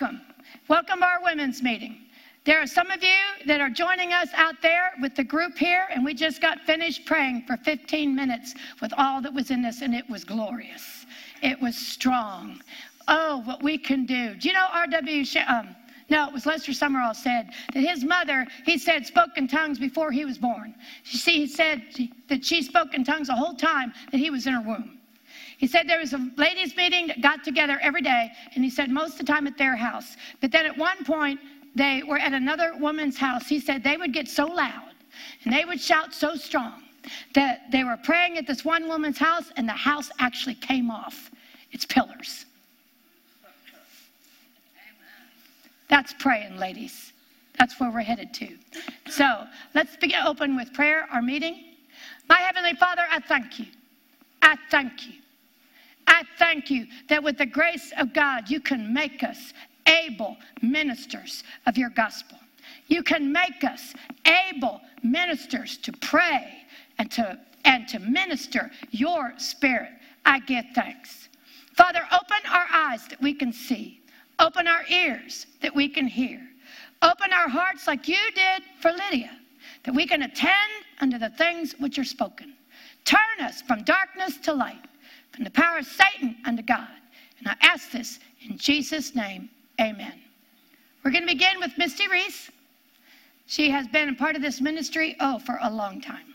welcome. Welcome to our women's meeting. There are some of you that are joining us out there with the group here, and we just got finished praying for 15 minutes with all that was in this, and it was glorious. It was strong. Oh, what we can do. Do you know R.W. Um, no, it was Lester Sumrall said that his mother, he said, spoke in tongues before he was born. You see, he said that she spoke in tongues the whole time that he was in her womb. He said there was a ladies' meeting that got together every day, and he said most of the time at their house. But then at one point, they were at another woman's house. He said they would get so loud and they would shout so strong that they were praying at this one woman's house, and the house actually came off its pillars. That's praying, ladies. That's where we're headed to. So let's begin open with prayer, our meeting. My Heavenly Father, I thank you. I thank you. I thank you that with the grace of God, you can make us able ministers of your gospel. You can make us able ministers to pray and to, and to minister your spirit. I give thanks. Father, open our eyes that we can see, open our ears that we can hear, open our hearts like you did for Lydia, that we can attend unto the things which are spoken. Turn us from darkness to light from the power of Satan unto God. And I ask this in Jesus' name, amen. We're going to begin with Misty Reese. She has been a part of this ministry, oh, for a long time.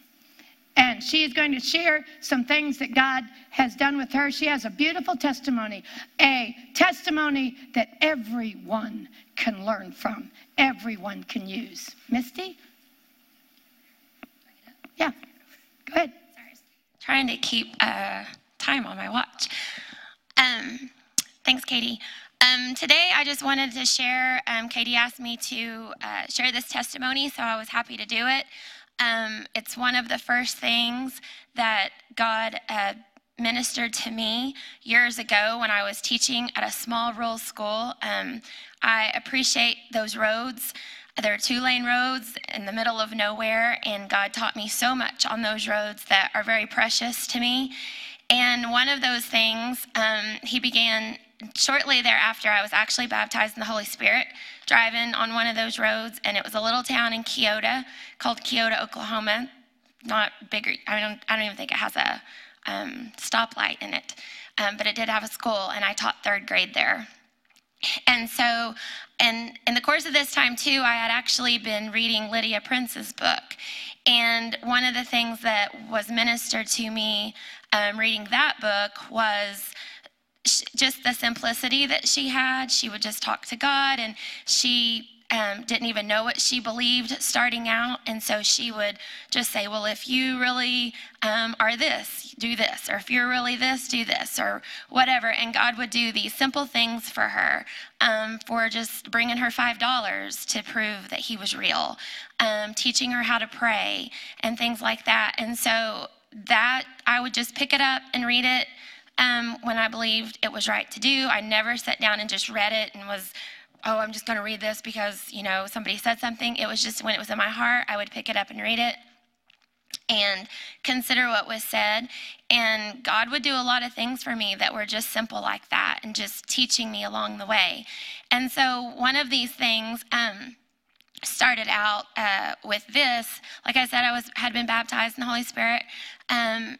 And she is going to share some things that God has done with her. She has a beautiful testimony, a testimony that everyone can learn from, everyone can use. Misty? Yeah, go ahead. Sorry. Trying to keep uh, time on my watch. Um, thanks, Katie. Um, today, I just wanted to share. Um, Katie asked me to uh, share this testimony, so I was happy to do it. Um, it's one of the first things that God uh, ministered to me years ago when I was teaching at a small rural school. Um, I appreciate those roads. They're two lane roads in the middle of nowhere, and God taught me so much on those roads that are very precious to me. And one of those things, um, he began shortly thereafter. I was actually baptized in the Holy Spirit driving on one of those roads, and it was a little town in Keota called Keota, Oklahoma. Not bigger. I don't. I don't even think it has a um, stoplight in it, um, but it did have a school, and I taught third grade there. And so, and in the course of this time too, I had actually been reading Lydia Prince's book, and one of the things that was ministered to me um, reading that book was just the simplicity that she had. She would just talk to God, and she um, didn't even know what she believed starting out. And so she would just say, Well, if you really um, are this, do this. Or if you're really this, do this, or whatever. And God would do these simple things for her um, for just bringing her $5 to prove that He was real, um, teaching her how to pray, and things like that. And so that I would just pick it up and read it um, when I believed it was right to do. I never sat down and just read it and was, oh, I'm just going to read this because, you know, somebody said something. It was just when it was in my heart, I would pick it up and read it and consider what was said. And God would do a lot of things for me that were just simple like that and just teaching me along the way. And so one of these things, um, started out uh, with this. Like I said, I was had been baptized in the Holy Spirit, um,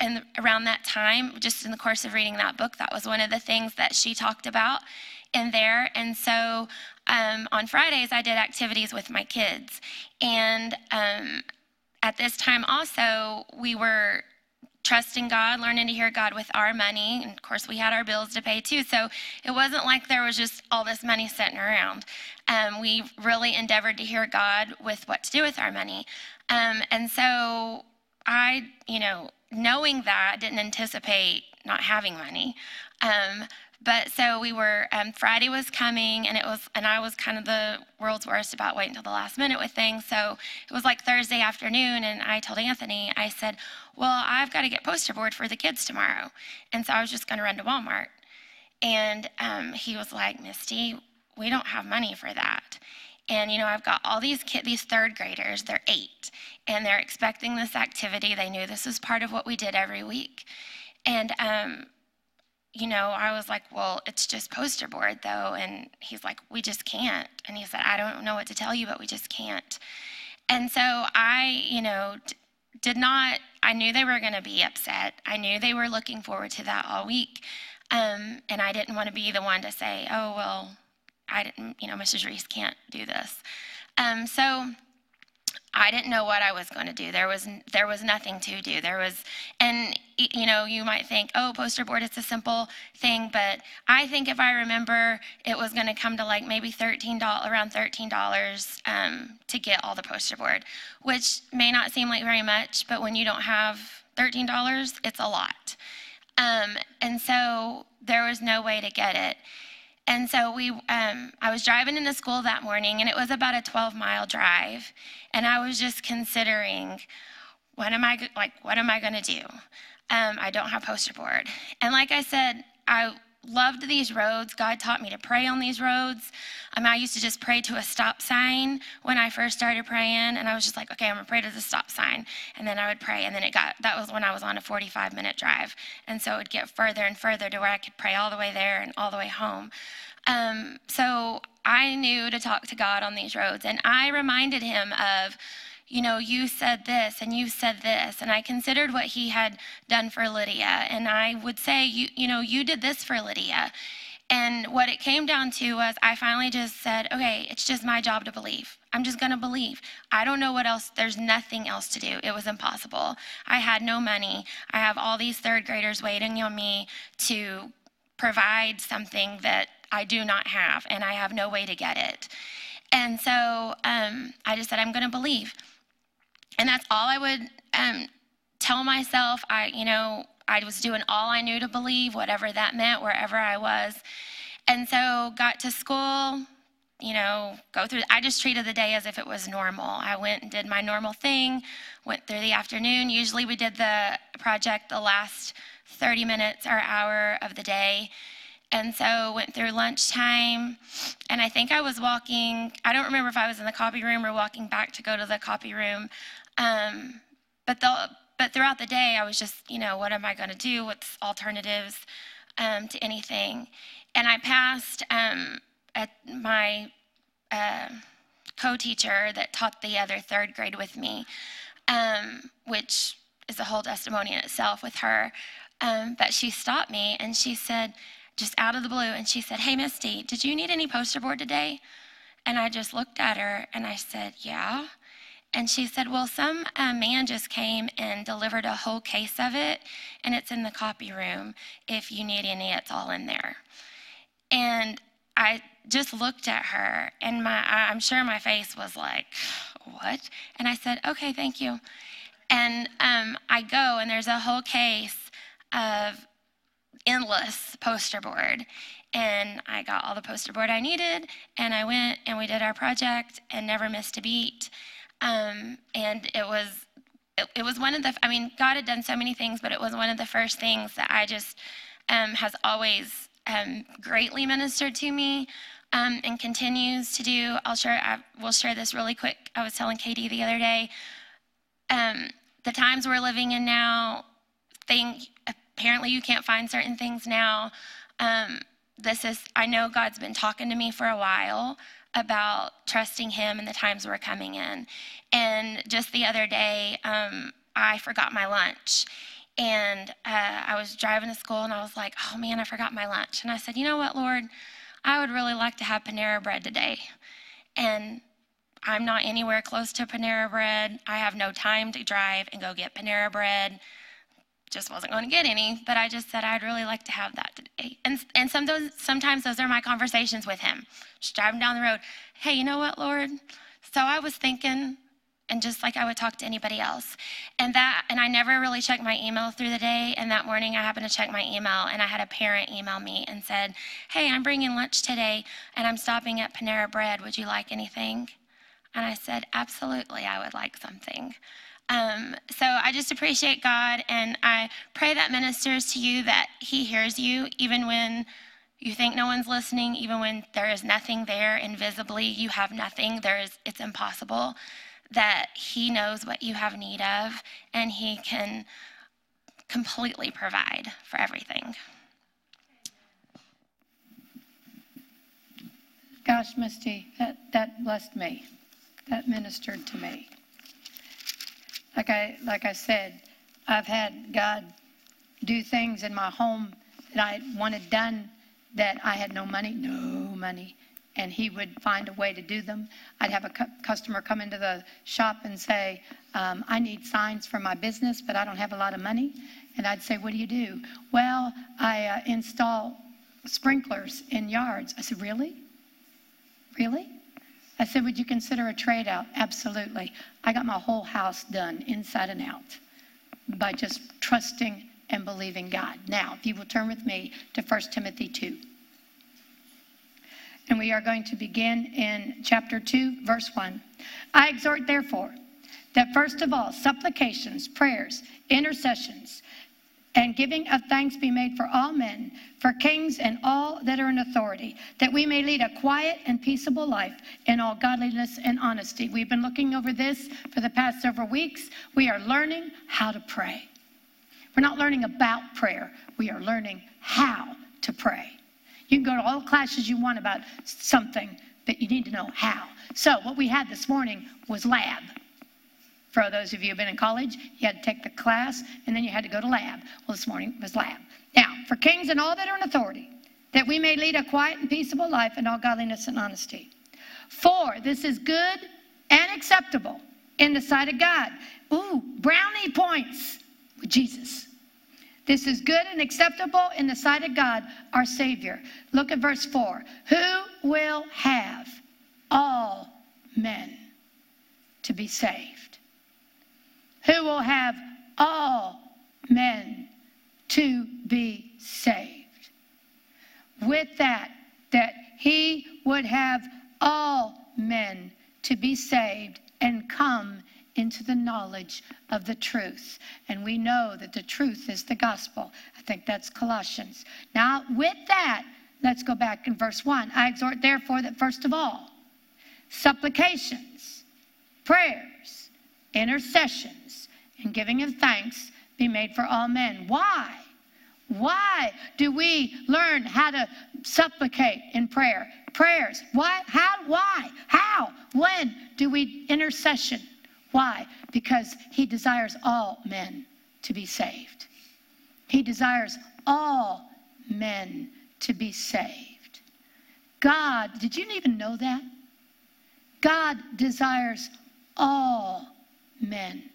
and around that time, just in the course of reading that book, that was one of the things that she talked about in there. And so um, on Fridays, I did activities with my kids, and um, at this time also, we were trusting God, learning to hear God with our money. And of course, we had our bills to pay too. So it wasn't like there was just all this money sitting around. Um, we really endeavored to hear God with what to do with our money. Um, and so I, you know, knowing that, didn't anticipate not having money. Um, but so we were, um, Friday was coming, and it was, and I was kind of the world's worst about waiting until the last minute with things. So it was like Thursday afternoon, and I told Anthony, I said, Well, I've got to get poster board for the kids tomorrow. And so I was just going to run to Walmart. And um, he was like, Misty, we don't have money for that. And you know, I've got all these kids, these third graders, they're eight, and they're expecting this activity. They knew this was part of what we did every week. And um, you know, I was like, well, it's just poster board though. And he's like, we just can't. And he said, I don't know what to tell you, but we just can't. And so I, you know, d- did not, I knew they were going to be upset. I knew they were looking forward to that all week. Um, and I didn't want to be the one to say, oh, well, I didn't, you know, Mrs. Reese can't do this. Um, so I didn't know what I was going to do. There was there was nothing to do. There was, and you know, you might think, oh, poster board, it's a simple thing, but I think if I remember, it was going to come to like maybe thirteen dollars, around thirteen dollars um, to get all the poster board, which may not seem like very much, but when you don't have thirteen dollars, it's a lot. Um, and so there was no way to get it. And so we, um, I was driving into school that morning, and it was about a 12 mile drive. And I was just considering, what am I like? What am I going to do? Um, I don't have poster board. And like I said, I loved these roads. God taught me to pray on these roads. Um, I used to just pray to a stop sign when I first started praying, and I was just like, okay, I'm gonna pray to the stop sign, and then I would pray, and then it got that was when I was on a 45 minute drive, and so it would get further and further to where I could pray all the way there and all the way home. Um, so I knew to talk to God on these roads, and I reminded Him of you know, you said this and you said this. And I considered what he had done for Lydia. And I would say, you, you know, you did this for Lydia. And what it came down to was I finally just said, okay, it's just my job to believe. I'm just going to believe. I don't know what else, there's nothing else to do. It was impossible. I had no money. I have all these third graders waiting on me to provide something that I do not have, and I have no way to get it. And so um, I just said, I'm going to believe. And that's all I would um, tell myself. I, you know, I was doing all I knew to believe, whatever that meant, wherever I was. And so got to school, you know, go through, I just treated the day as if it was normal. I went and did my normal thing, went through the afternoon. Usually we did the project the last 30 minutes or hour of the day. And so went through lunchtime, and I think I was walking. I don't remember if I was in the copy room or walking back to go to the copy room. Um, but the, but throughout the day, I was just, you know, what am I going to do? What's alternatives um, to anything? And I passed um, at my uh, co-teacher that taught the other third grade with me, um, which is a whole testimony in itself with her. Um, but she stopped me and she said, just out of the blue, and she said, "Hey, Misty, did you need any poster board today?" And I just looked at her and I said, "Yeah." And she said, Well, some uh, man just came and delivered a whole case of it, and it's in the copy room. If you need any, it's all in there. And I just looked at her, and my, I'm sure my face was like, What? And I said, Okay, thank you. And um, I go, and there's a whole case of endless poster board. And I got all the poster board I needed, and I went and we did our project and never missed a beat. Um, and it was it, it, was one of the i mean god had done so many things but it was one of the first things that i just um, has always um, greatly ministered to me um, and continues to do. I'll share i will share this really quick. I was telling katie the other day um, the times we're living in now think apparently you can't find certain things now. Um, this is i know god's been talking to me for a while about trusting Him and the times we're coming in. And just the other day, um, I forgot my lunch. And uh, I was driving to school and I was like, oh man, I forgot my lunch. And I said, you know what, Lord? I would really like to have Panera bread today. And I'm not anywhere close to Panera bread. I have no time to drive and go get Panera bread just wasn't going to get any, but I just said I'd really like to have that today. And, and some those, sometimes those are my conversations with him, just driving down the road. Hey, you know what, Lord? So I was thinking, and just like I would talk to anybody else. And that, and I never really checked my email through the day. And that morning I happened to check my email, and I had a parent email me and said, Hey, I'm bringing lunch today, and I'm stopping at Panera Bread. Would you like anything? And I said, Absolutely, I would like something. Um, so I just appreciate God, and I pray that ministers to you that He hears you, even when you think no one's listening, even when there is nothing there invisibly, you have nothing. There is it's impossible. That He knows what you have need of, and He can completely provide for everything. Gosh, Misty, that, that blessed me. That ministered to me. Like I, like I said, I've had God do things in my home that I wanted done that I had no money, no money, and He would find a way to do them. I'd have a cu- customer come into the shop and say, um, I need signs for my business, but I don't have a lot of money. And I'd say, What do you do? Well, I uh, install sprinklers in yards. I said, Really? Really? I said, Would you consider a trade out? Absolutely. I got my whole house done inside and out by just trusting and believing God. Now, if you will turn with me to 1 Timothy 2. And we are going to begin in chapter 2, verse 1. I exhort, therefore, that first of all, supplications, prayers, intercessions, and giving of thanks be made for all men, for kings and all that are in authority, that we may lead a quiet and peaceable life in all godliness and honesty. We've been looking over this for the past several weeks. We are learning how to pray. We're not learning about prayer, we are learning how to pray. You can go to all classes you want about something, but you need to know how. So, what we had this morning was lab. For those of you who've been in college, you had to take the class and then you had to go to lab. Well, this morning was lab. Now, for kings and all that are in authority, that we may lead a quiet and peaceable life in all godliness and honesty. For this is good and acceptable in the sight of God. Ooh, brownie points with Jesus. This is good and acceptable in the sight of God, our Savior. Look at verse 4. Who will have all men to be saved? Who will have all men to be saved? With that, that he would have all men to be saved and come into the knowledge of the truth. And we know that the truth is the gospel. I think that's Colossians. Now, with that, let's go back in verse 1. I exhort, therefore, that first of all, supplications, prayers, intercessions, and giving of thanks be made for all men. Why? Why do we learn how to supplicate in prayer? Prayers. Why? How? Why? How? When do we intercession? Why? Because he desires all men to be saved. He desires all men to be saved. God, did you even know that? God desires all men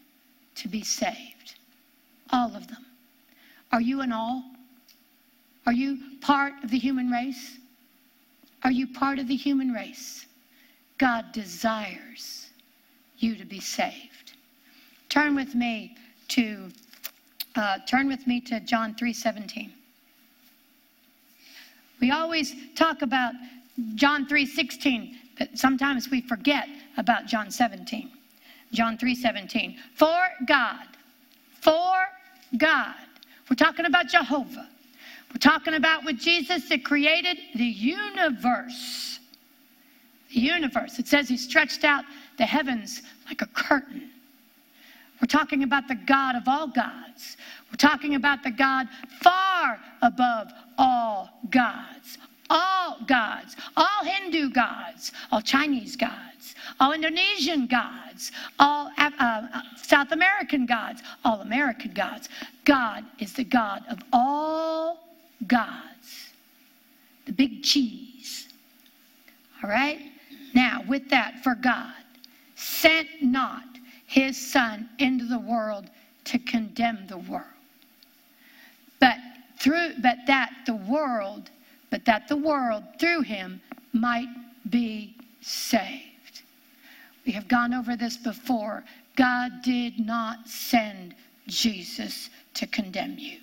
to be saved. All of them. Are you an all? Are you part of the human race? Are you part of the human race? God desires you to be saved. Turn with me to uh, turn with me to John 3:17. We always talk about John 3:16, but sometimes we forget about John 17. John 3:17. For God, for God. We're talking about Jehovah. We're talking about with Jesus that created the universe. The universe. It says he stretched out the heavens like a curtain. We're talking about the God of all gods. We're talking about the God far above all gods. All gods, all Hindu gods, all Chinese gods, all Indonesian gods, all uh, uh, South American gods, all American gods. God is the God of all gods. The big cheese. All right? Now, with that, for God sent not his son into the world to condemn the world but through but that the world but that the world through him might be saved we have gone over this before god did not send jesus to condemn you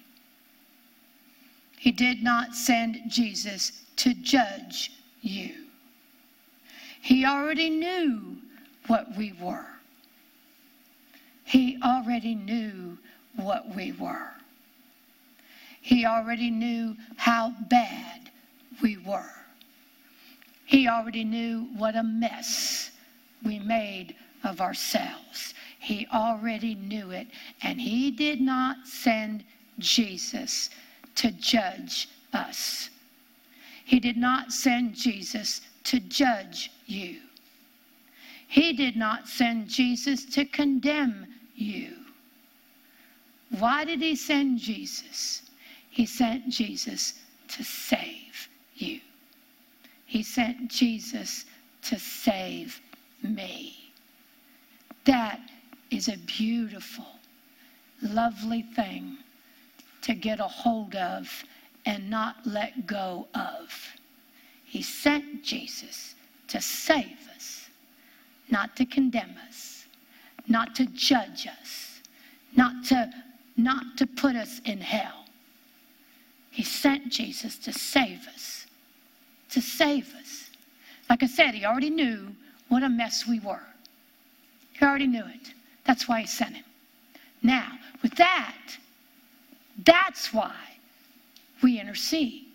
he did not send jesus to judge you he already knew what we were. He already knew what we were. He already knew how bad we were. He already knew what a mess we made of ourselves. He already knew it, and He did not send Jesus to judge us. He did not send Jesus to judge you. He did not send Jesus to condemn you. Why did he send Jesus? He sent Jesus to save you. He sent Jesus to save me. That is a beautiful, lovely thing to get a hold of and not let go of. He sent Jesus to save us, not to condemn us, not to judge us, not to, not to put us in hell. He sent Jesus to save us, to save us. Like I said, he already knew what a mess we were. He already knew it. That's why he sent him. Now, with that, that's why we intercede.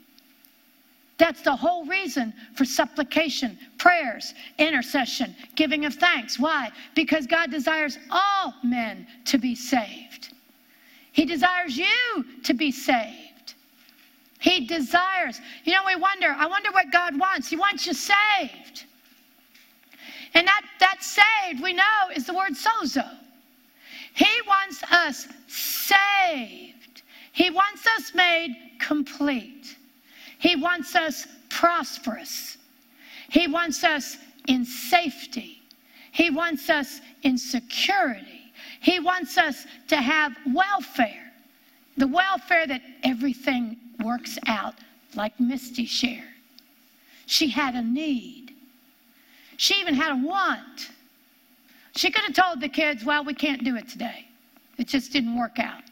That's the whole reason for supplication, prayers, intercession, giving of thanks. Why? Because God desires all men to be saved. He desires you to be saved. He desires. You know, we wonder, I wonder what God wants. He wants you saved. And that, that saved, we know, is the word sozo. He wants us saved. He wants us made complete. He wants us prosperous. He wants us in safety. He wants us in security. He wants us to have welfare. The welfare that everything works out, like Misty shared. She had a need. She even had a want. She could have told the kids, well, we can't do it today. It just didn't work out.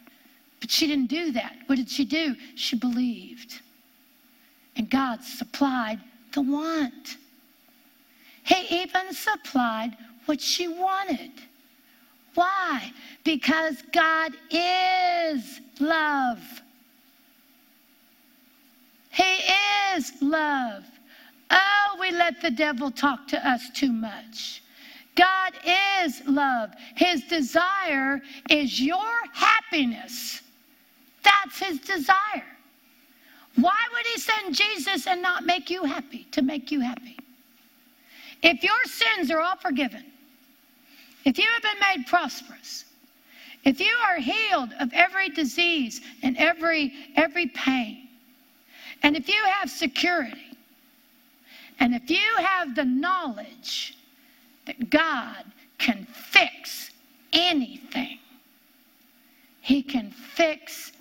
But she didn't do that. What did she do? She believed. And God supplied the want. He even supplied what she wanted. Why? Because God is love. He is love. Oh, we let the devil talk to us too much. God is love. His desire is your happiness. That's his desire. Why would he send Jesus and not make you happy, to make you happy? If your sins are all forgiven, if you have been made prosperous, if you are healed of every disease and every, every pain, and if you have security, and if you have the knowledge that God can fix anything, He can fix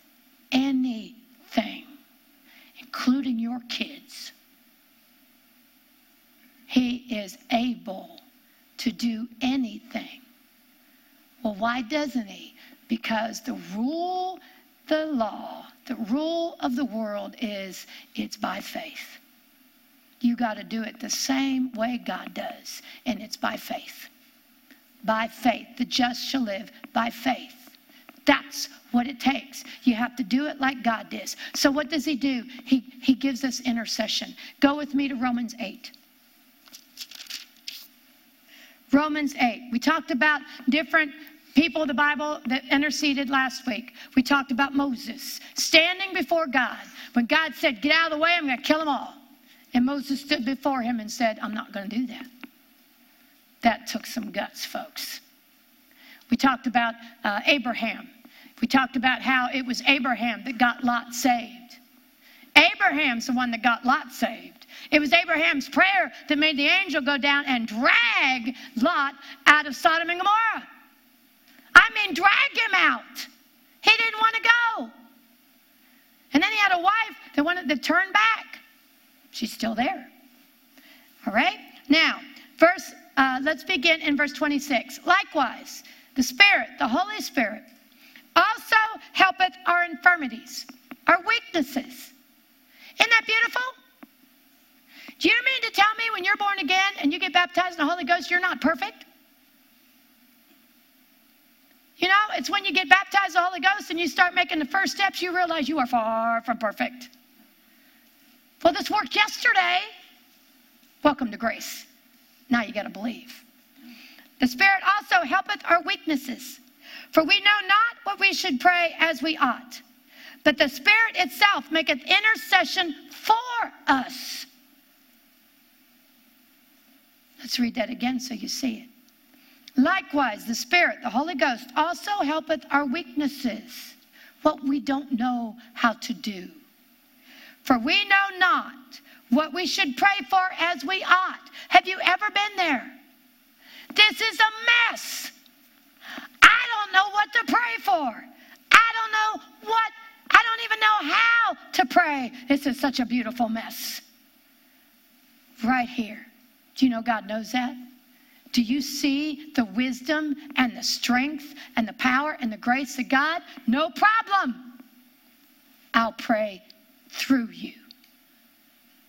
anything including your kids. He is able to do anything. Well, why doesn't he? Because the rule, the law, the rule of the world is it's by faith. You got to do it the same way God does, and it's by faith. By faith. The just shall live by faith. That's what it takes. You have to do it like God does. So what does he do? He, he gives us intercession. Go with me to Romans 8. Romans 8. We talked about different people of the Bible that interceded last week. We talked about Moses standing before God. When God said, Get out of the way, I'm going to kill them all. And Moses stood before him and said, I'm not going to do that. That took some guts, folks. We talked about uh, Abraham we talked about how it was Abraham that got Lot saved. Abraham's the one that got Lot saved. It was Abraham's prayer that made the angel go down and drag Lot out of Sodom and Gomorrah. I mean, drag him out. He didn't want to go. And then he had a wife that wanted to turn back. She's still there. All right? Now, verse, uh, let's begin in verse 26. Likewise, the Spirit, the Holy Spirit, also helpeth our infirmities, our weaknesses. Isn't that beautiful? Do you mean to tell me when you're born again and you get baptized in the Holy Ghost, you're not perfect? You know, it's when you get baptized the Holy Ghost and you start making the first steps, you realize you are far from perfect. Well, this worked yesterday. Welcome to grace. Now you got to believe. The Spirit also helpeth our weaknesses. For we know not what we should pray as we ought, but the Spirit itself maketh intercession for us. Let's read that again so you see it. Likewise, the Spirit, the Holy Ghost, also helpeth our weaknesses, what we don't know how to do. For we know not what we should pray for as we ought. Have you ever been there? This is a mess. I don't know what to pray for. I don't know what, I don't even know how to pray. This is such a beautiful mess. Right here. Do you know God knows that? Do you see the wisdom and the strength and the power and the grace of God? No problem. I'll pray through you.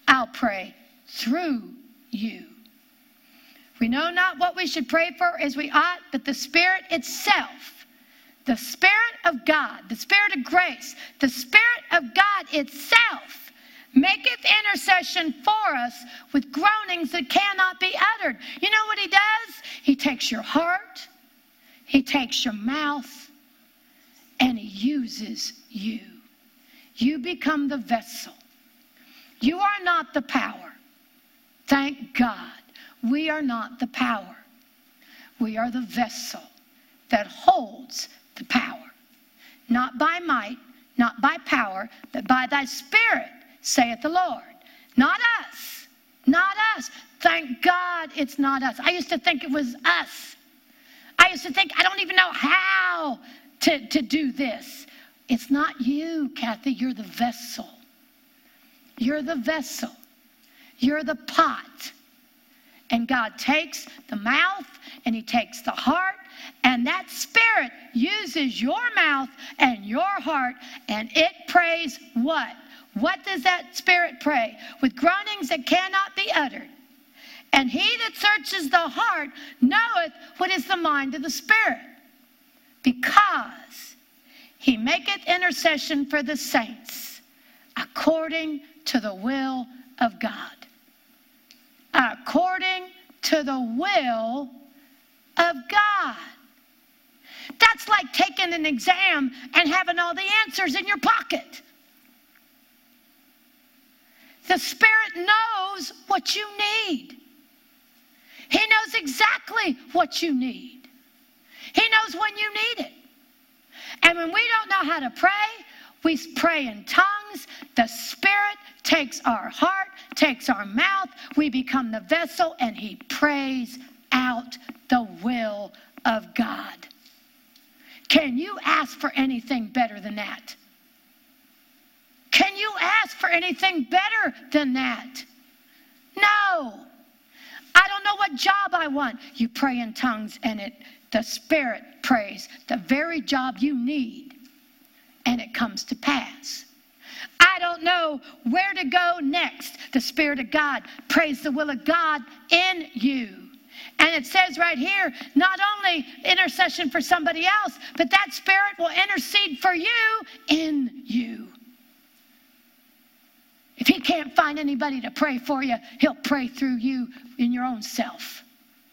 I'll pray through you. We know not what we should pray for as we ought, but the Spirit itself, the Spirit of God, the Spirit of grace, the Spirit of God itself maketh intercession for us with groanings that cannot be uttered. You know what He does? He takes your heart, He takes your mouth, and He uses you. You become the vessel. You are not the power. Thank God. We are not the power. We are the vessel that holds the power. Not by might, not by power, but by thy spirit, saith the Lord. Not us. Not us. Thank God it's not us. I used to think it was us. I used to think, I don't even know how to, to do this. It's not you, Kathie. You're the vessel. You're the vessel. You're the pot. And God takes the mouth and He takes the heart, and that Spirit uses your mouth and your heart, and it prays what? What does that Spirit pray? With groanings that cannot be uttered. And he that searches the heart knoweth what is the mind of the Spirit, because he maketh intercession for the saints according to the will of God according to the will of God. That's like taking an exam and having all the answers in your pocket. The Spirit knows what you need. He knows exactly what you need. He knows when you need it. And when we don't know how to pray, we pray in tongues. The Spirit takes our heart, takes our mouth. We become the vessel, and He prays out the will of God. Can you ask for anything better than that? Can you ask for anything better than that? No. I don't know what job I want. You pray in tongues and it the spirit prays the very job you need and it comes to pass. I don't know where to go next. The Spirit of God prays the will of God in you. And it says right here, not only intercession for somebody else, but that Spirit will intercede for you in you. He can't find anybody to pray for you, He'll pray through you in your own self.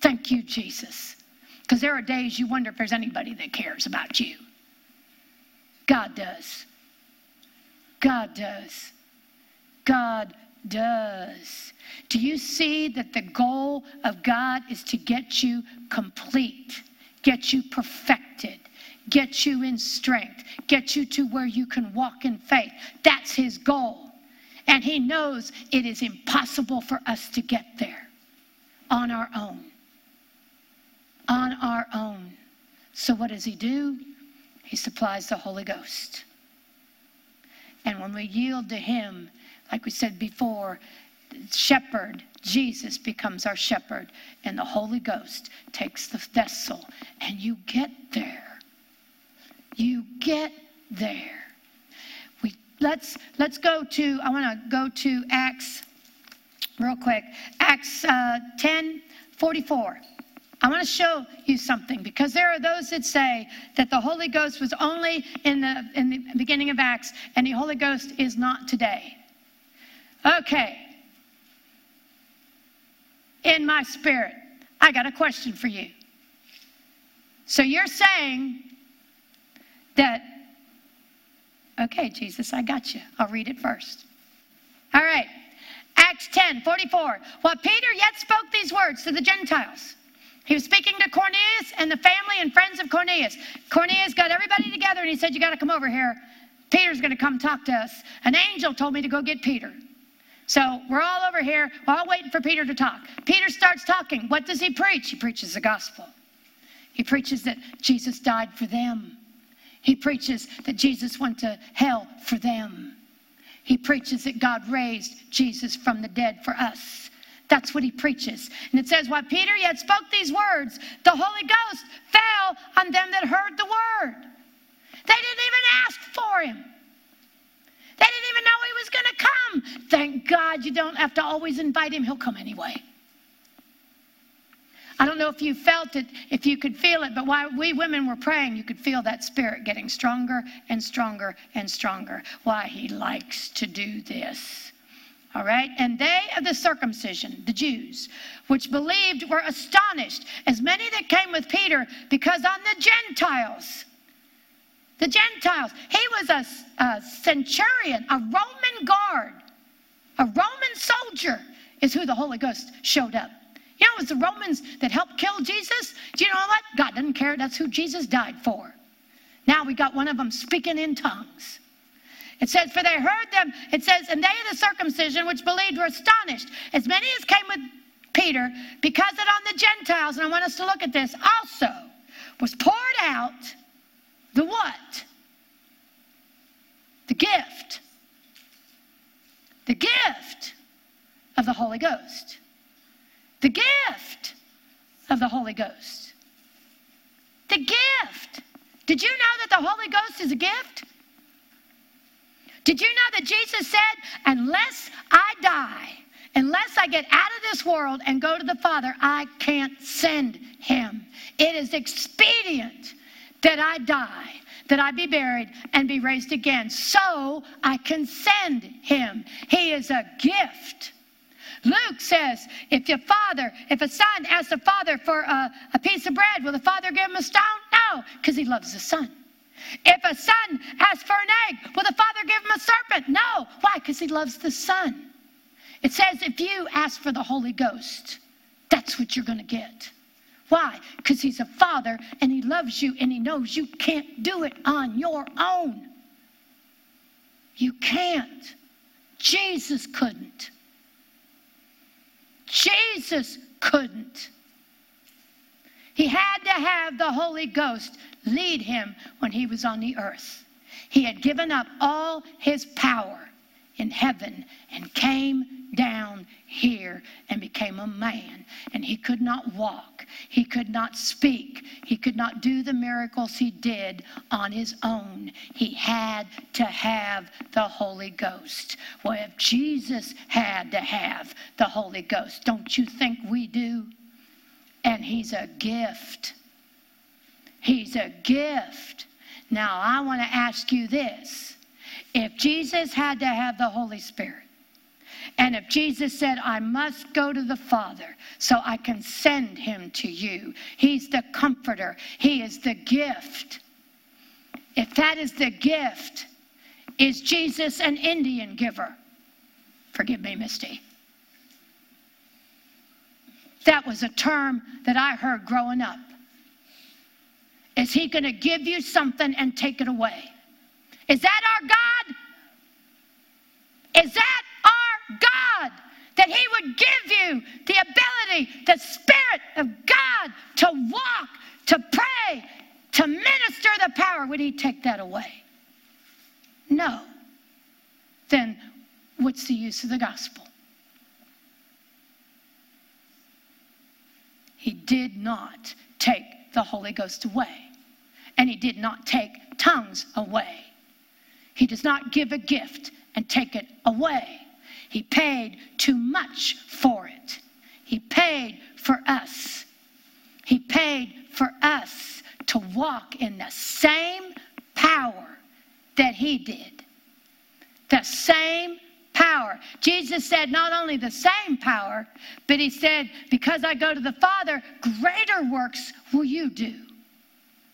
Thank you, Jesus. Because there are days you wonder if there's anybody that cares about you. God does. God does. God does. Do you see that the goal of God is to get you complete, get you perfected, get you in strength, get you to where you can walk in faith? That's His goal. And He knows it is impossible for us to get there on our own. On our own. So, what does He do? He supplies the Holy Ghost. And when we yield to Him, like we said before, shepherd, Jesus becomes our shepherd, and the Holy Ghost takes the vessel, and you get there. You get there. Let's let's go to. I want to go to Acts real quick. Acts uh, 10 44. I want to show you something because there are those that say that the Holy Ghost was only in the, in the beginning of Acts and the Holy Ghost is not today. Okay. In my spirit, I got a question for you. So you're saying that, okay, Jesus, I got you. I'll read it first. All right. Acts 10 44. While Peter yet spoke these words to the Gentiles, he was speaking to Cornelius and the family and friends of Cornelius. Cornelius got everybody together and he said, You got to come over here. Peter's going to come talk to us. An angel told me to go get Peter. So we're all over here, we're all waiting for Peter to talk. Peter starts talking. What does he preach? He preaches the gospel. He preaches that Jesus died for them. He preaches that Jesus went to hell for them. He preaches that God raised Jesus from the dead for us. That's what he preaches. And it says, While Peter yet spoke these words, the Holy Ghost fell on them that heard the word. They didn't even ask for him. They didn't even know he was going to come. Thank God you don't have to always invite him, he'll come anyway. I don't know if you felt it, if you could feel it, but while we women were praying, you could feel that spirit getting stronger and stronger and stronger. Why he likes to do this. All right? And they of the circumcision, the Jews, which believed were astonished, as many that came with Peter, because on the Gentiles, the Gentiles, he was a, a centurion, a Roman guard, a Roman soldier, is who the Holy Ghost showed up. Know, it was the Romans that helped kill Jesus. Do you know what? God doesn't care. That's who Jesus died for. Now we got one of them speaking in tongues. It says, For they heard them, it says, and they of the circumcision which believed were astonished, as many as came with Peter, because that on the Gentiles, and I want us to look at this also, was poured out the what? The gift. The gift of the Holy Ghost the gift of the Holy Ghost. The gift. Did you know that the Holy Ghost is a gift? Did you know that Jesus said, unless I die, unless I get out of this world and go to the Father, I can't send him. It is expedient that I die, that I be buried and be raised again, so I can send him. He is a gift. Luke says, if your father, if a son asks the father for a, a piece of bread, will the father give him a stone? No, because he loves the son. If a son asks for an egg, will the father give him a serpent? No. Why? Because he loves the son. It says if you ask for the Holy Ghost, that's what you're going to get. Why? Because he's a father and he loves you and he knows you can't do it on your own. You can't. Jesus couldn't. Jesus couldn't. He had to have the Holy Ghost lead him when he was on the earth. He had given up all his power in heaven and came down here and became a man. And he could not walk, he could not speak, he could not do the miracles he did on his own. He had to have the Holy Ghost. Well, if Jesus had to have the Holy Ghost, don't you think we do? And he's a gift. He's a gift. Now, I want to ask you this if Jesus had to have the Holy Spirit, and if Jesus said, I must go to the Father so I can send him to you, he's the comforter, he is the gift. If that is the gift, is Jesus an Indian giver? Forgive me, Misty. That was a term that I heard growing up. Is he going to give you something and take it away? Is that our God? Is that our God? That He would give you the ability, the Spirit of God to walk, to pray, to minister the power. Would He take that away? No. Then what's the use of the gospel? He did not take the Holy Ghost away, and He did not take tongues away. He does not give a gift and take it away. He paid too much for it. He paid for us. He paid for us to walk in the same power that He did. The same power. Jesus said not only the same power, but He said, Because I go to the Father, greater works will you do.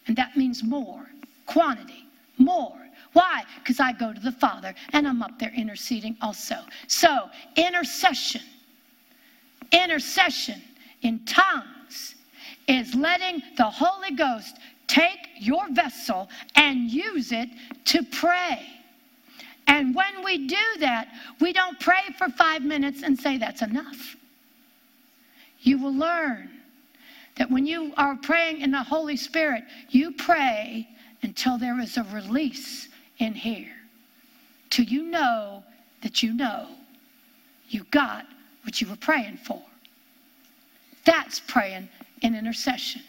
And that means more quantity, more Why? Because I go to the Father and I'm up there interceding also. So, intercession, intercession in tongues is letting the Holy Ghost take your vessel and use it to pray. And when we do that, we don't pray for five minutes and say that's enough. You will learn that when you are praying in the Holy Spirit, you pray until there is a release in here. Till you know that you know you got what you were praying for. That's praying in intercession.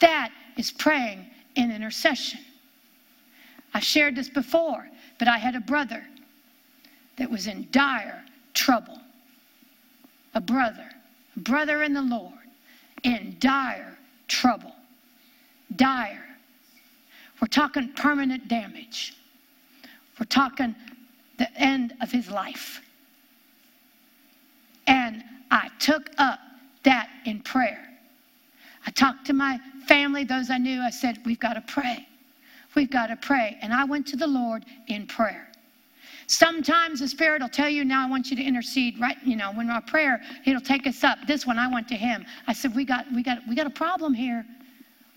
That is praying in intercession. I shared this before, but I had a brother that was in dire trouble. A brother, a brother in the Lord, in dire trouble. Dire. We're talking permanent damage. We're talking the end of his life. And I took up that in prayer. I talked to my family, those I knew. I said, We've got to pray. We've got to pray. And I went to the Lord in prayer. Sometimes the Spirit will tell you, now I want you to intercede, right? You know, when our prayer, it'll take us up. This one I went to him. I said, We got we got we got a problem here.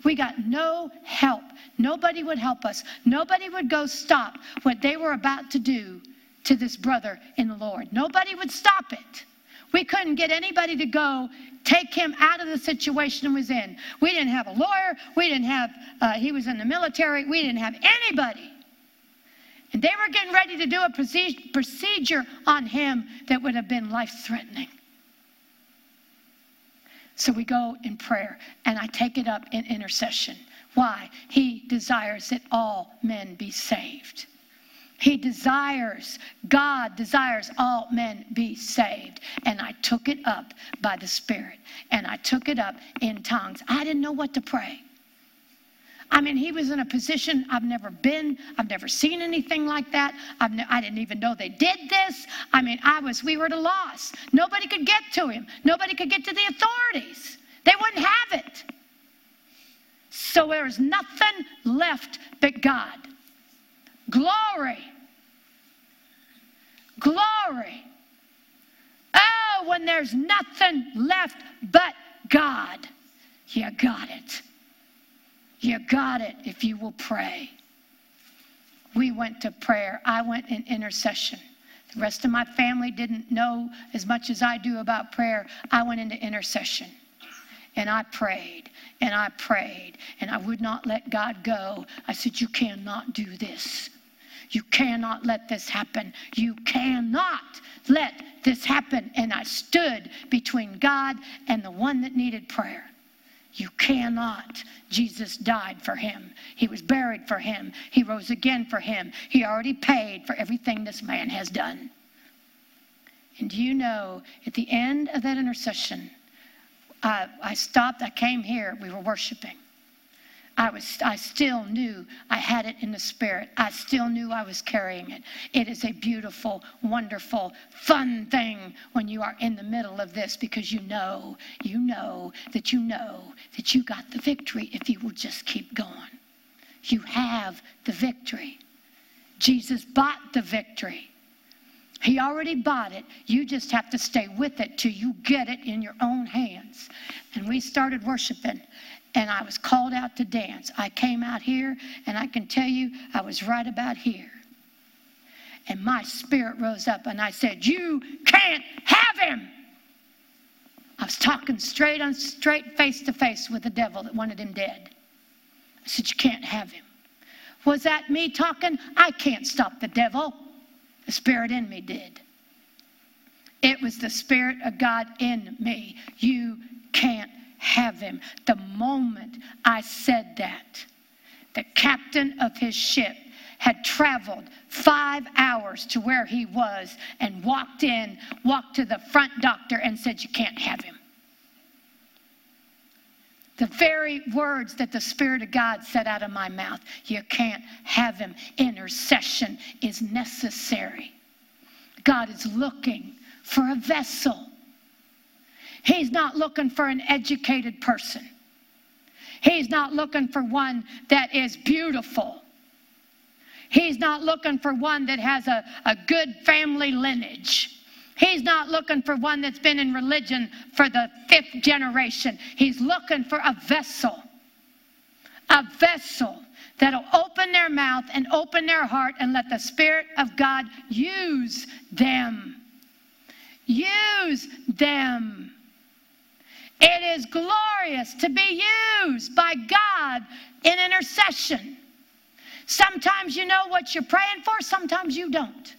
We got no help. Nobody would help us. Nobody would go stop what they were about to do to this brother in the Lord. Nobody would stop it. We couldn't get anybody to go take him out of the situation he was in. We didn't have a lawyer. We didn't have, uh, he was in the military. We didn't have anybody. And they were getting ready to do a procedure on him that would have been life threatening. So we go in prayer, and I take it up in intercession. Why? He desires that all men be saved. He desires, God desires all men be saved. And I took it up by the Spirit. And I took it up in tongues. I didn't know what to pray. I mean, he was in a position I've never been. I've never seen anything like that. Ne- I didn't even know they did this. I mean, I was, we were at a loss. Nobody could get to him. Nobody could get to the authorities. They wouldn't have it. So there's nothing left but God. Glory. Glory. Oh, when there's nothing left but God, you got it. You got it if you will pray. We went to prayer. I went in intercession. The rest of my family didn't know as much as I do about prayer. I went into intercession. And I prayed and I prayed and I would not let God go. I said, You cannot do this. You cannot let this happen. You cannot let this happen. And I stood between God and the one that needed prayer. You cannot. Jesus died for him. He was buried for him. He rose again for him. He already paid for everything this man has done. And do you know, at the end of that intercession, I, I stopped, I came here, we were worshiping. I was I still knew I had it in the spirit. I still knew I was carrying it. It is a beautiful, wonderful, fun thing when you are in the middle of this because you know, you know that you know that you got the victory if you will just keep going. You have the victory. Jesus bought the victory. He already bought it. You just have to stay with it till you get it in your own hands. And we started worshiping and I was called out to dance. I came out here, and I can tell you, I was right about here. And my spirit rose up, and I said, You can't have him. I was talking straight on straight face to face with the devil that wanted him dead. I said, You can't have him. Was that me talking? I can't stop the devil. The spirit in me did. It was the spirit of God in me. You can't have him. The moment I said that, the captain of his ship had traveled five hours to where he was and walked in, walked to the front doctor, and said, You can't have him. The very words that the Spirit of God said out of my mouth, you can't have him. Intercession is necessary. God is looking for a vessel He's not looking for an educated person. He's not looking for one that is beautiful. He's not looking for one that has a, a good family lineage. He's not looking for one that's been in religion for the fifth generation. He's looking for a vessel, a vessel that'll open their mouth and open their heart and let the Spirit of God use them. Use them. It is glorious to be used by God in intercession. Sometimes you know what you're praying for, sometimes you don't.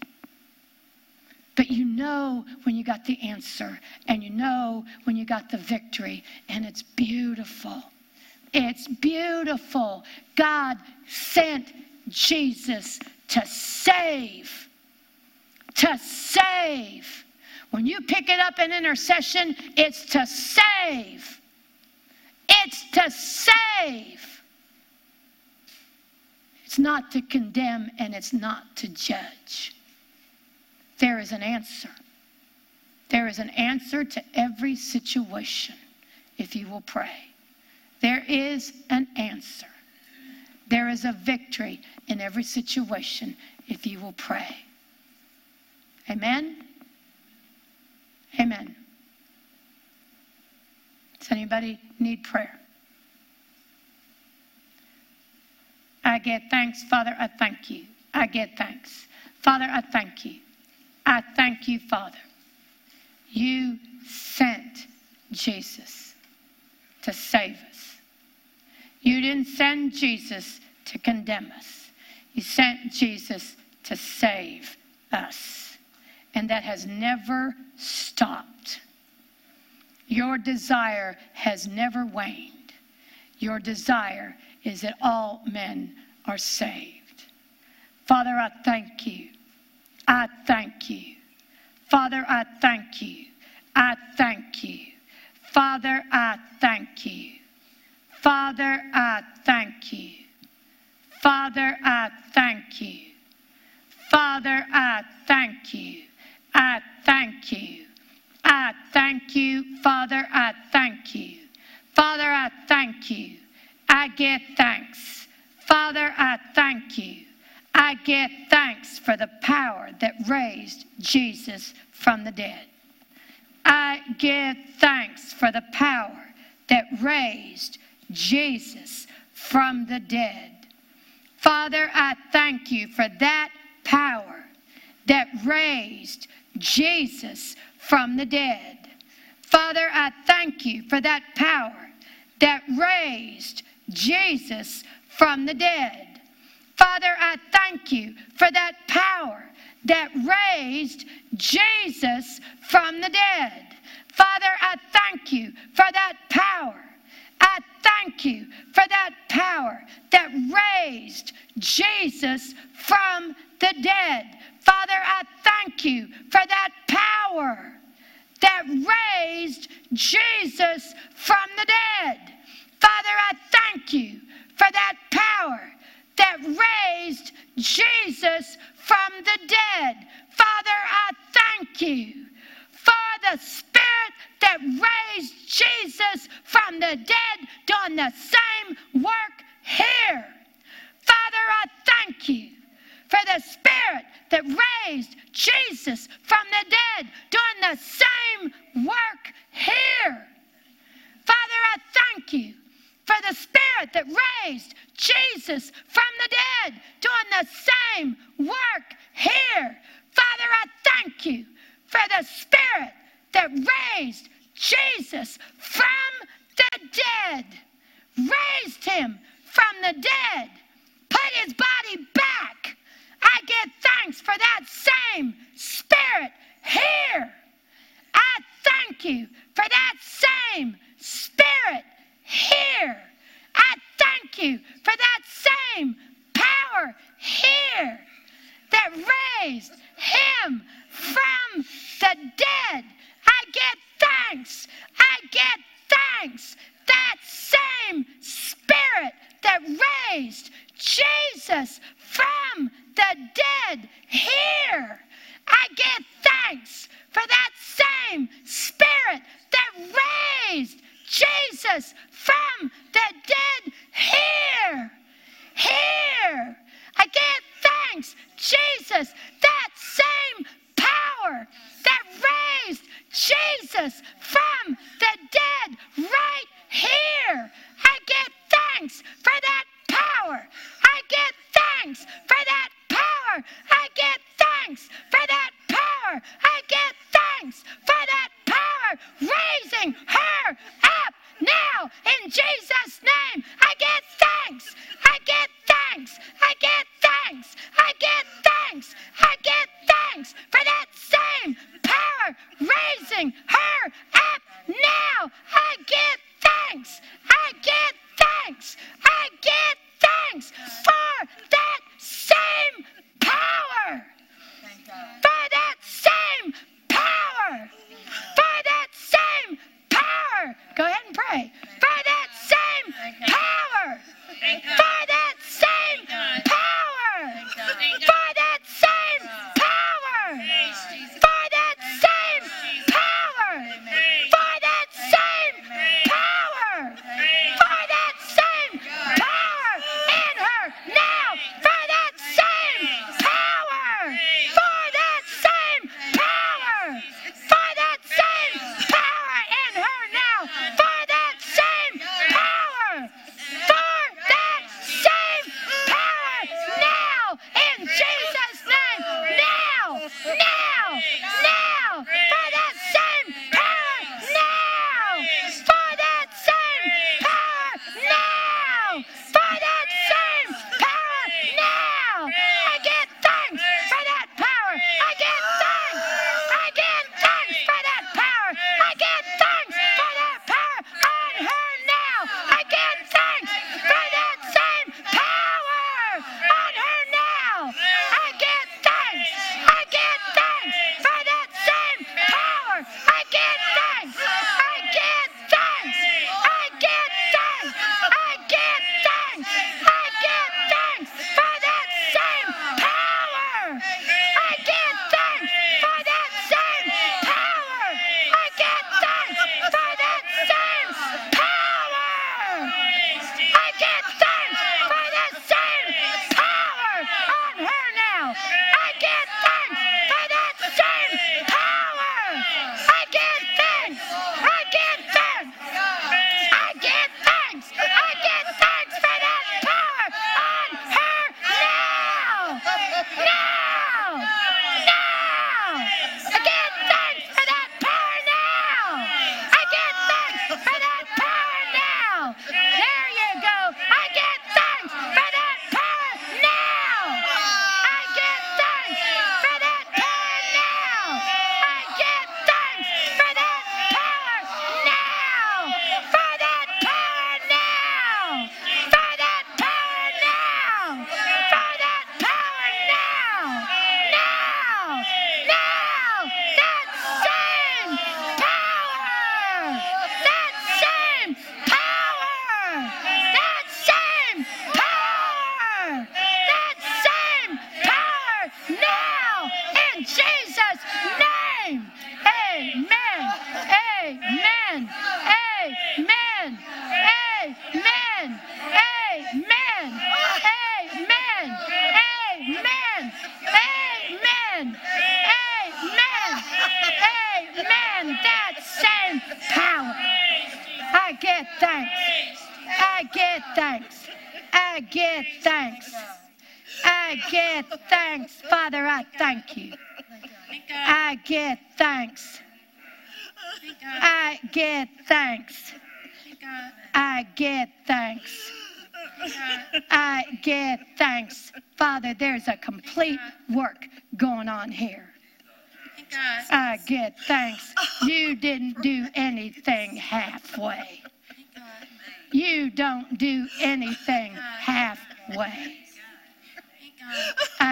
But you know when you got the answer, and you know when you got the victory, and it's beautiful. It's beautiful. God sent Jesus to save. To save. When you pick it up in intercession, it's to save. It's to save. It's not to condemn and it's not to judge. There is an answer. There is an answer to every situation if you will pray. There is an answer. There is a victory in every situation if you will pray. Amen? Amen. Does anybody need prayer? I give thanks, Father. I thank you. I give thanks. Father, I thank you. I thank you, Father. You sent Jesus to save us. You didn't send Jesus to condemn us. You sent Jesus to save us. And that has never stopped. Your desire has never waned. Your desire is that all men are saved. Father, I thank you. I thank you. Father, I thank you. I thank you. Father, I thank you. Father, I thank you. Father, I thank you. Father, I thank you. I thank you. I thank you. Father, I thank you. Father, I thank you. I give thanks. Father, I thank you. I give thanks for the power that raised Jesus from the dead. I give thanks for the power that raised Jesus from the dead. Father, I thank you for that power that raised Jesus from the dead. Father, I thank you for that power that raised Jesus from the dead. Father, I thank you for that power that raised Jesus from the dead. Father, I thank you for that power. I thank you for that power that raised Jesus from the dead. Father, I thank you for that power that raised Jesus from the dead. Father, I thank you for that power that raised Jesus from the dead. Father, I thank you for the Spirit that raised Jesus from the dead doing the same work here. Father, I thank you Spirit that raised Jesus from the dead doing the same work here. Father, I thank you for the Spirit that raised Jesus from the dead, doing the same work here. Father, I thank you for the Spirit that raised Jesus from the dead, raised him from the dead, put his body back. I give thanks for that same Spirit here. I thank you for that same Spirit here. I thank you for that same power here that raised him from the dead. I get thanks. I get thanks. That same spirit that raised Jesus from the dead here. I give thanks for that same spirit that raised Jesus from the dead here. Here. I give thanks, Jesus, that same power that raised Jesus from the dead right here. I give thanks for that power. I give thanks for that power. I give thanks for that power. I give thanks for that power. Raising her up now in Jesus' name. I give thanks. I give thanks. I give thanks. I give thanks. I give thanks for that same power raising her up now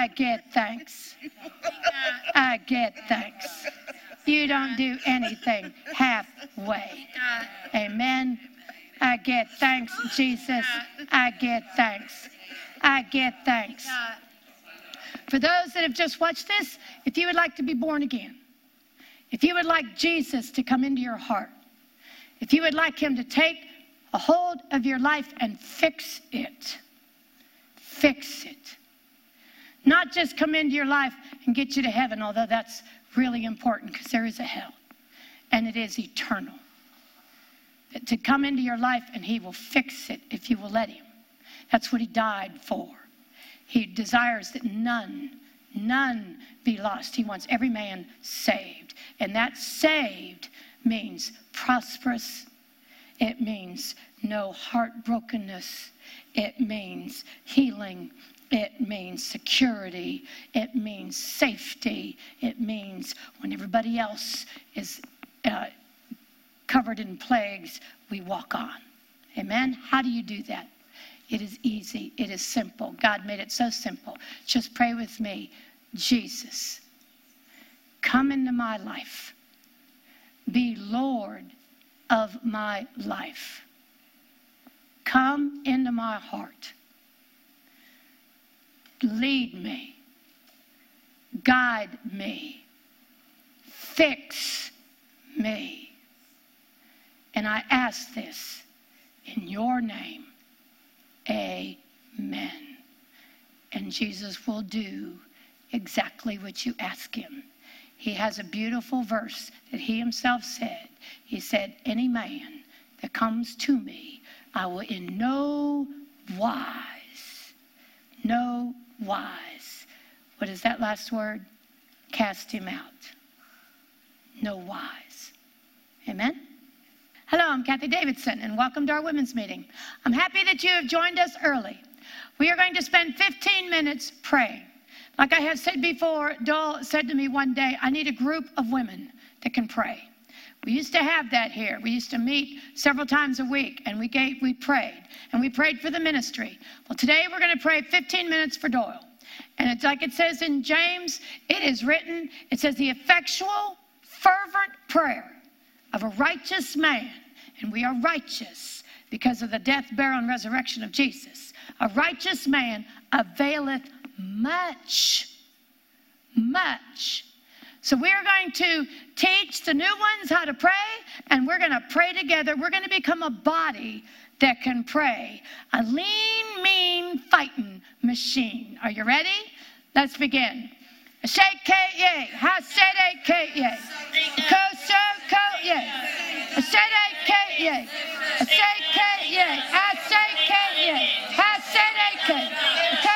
I get thanks. I get thanks. You don't do anything halfway. Amen. I get thanks, Jesus. I get thanks. I get thanks. For those that have just watched this, if you would like to be born again, if you would like Jesus to come into your heart, if you would like Him to take a hold of your life and fix it, fix it not just come into your life and get you to heaven, although that's really important because there is a hell and it is eternal. That to come into your life and He will fix it if you will let Him. That's what He died for. He desires that none, none be lost. He wants every man saved. And that saved means prosperous, it means no heartbrokenness, it means healing, it means security. It means safety. It means when everybody else is uh, covered in plagues, we walk on. Amen? How do you do that? It is easy. It is simple. God made it so simple. Just pray with me. Jesus, come into my life. Be Lord of my life. Come into my heart lead me, guide me, fix me. And I ask this in your name. Amen. And Jesus will do exactly what you ask him. He has a beautiful verse that he himself said. He said, Any man that comes to me, I will in no wise, no wise. What is that last word? Cast him out. No wise. Amen? Hello, I'm Kathie Davidson, and welcome to our women's meeting. I'm happy that you have joined us early. We are going to spend 15 minutes praying. Like I have said before, Doyle said to me one day, I need a group of women that can pray. We used to have that here. We used to meet several times a week and we gave, we prayed and we prayed for the ministry. Well, today we're going to pray 15 minutes for Doyle. And it's like it says in James, it is written, it says the effectual, fervent prayer of a righteous man, and we are righteous because of the death, burial, and resurrection of Jesus. A righteous man availeth much, much. So we are going to teach the new ones how to pray, and we're going to pray together. We're going to become a body that can pray. A lean, mean fighting machine. Are you ready? Let's begin. Shake K ye, Hasede K ye, Koso Ko ye, Hasede K ye, Hasede K ye, Hasede K ye, Hasede K.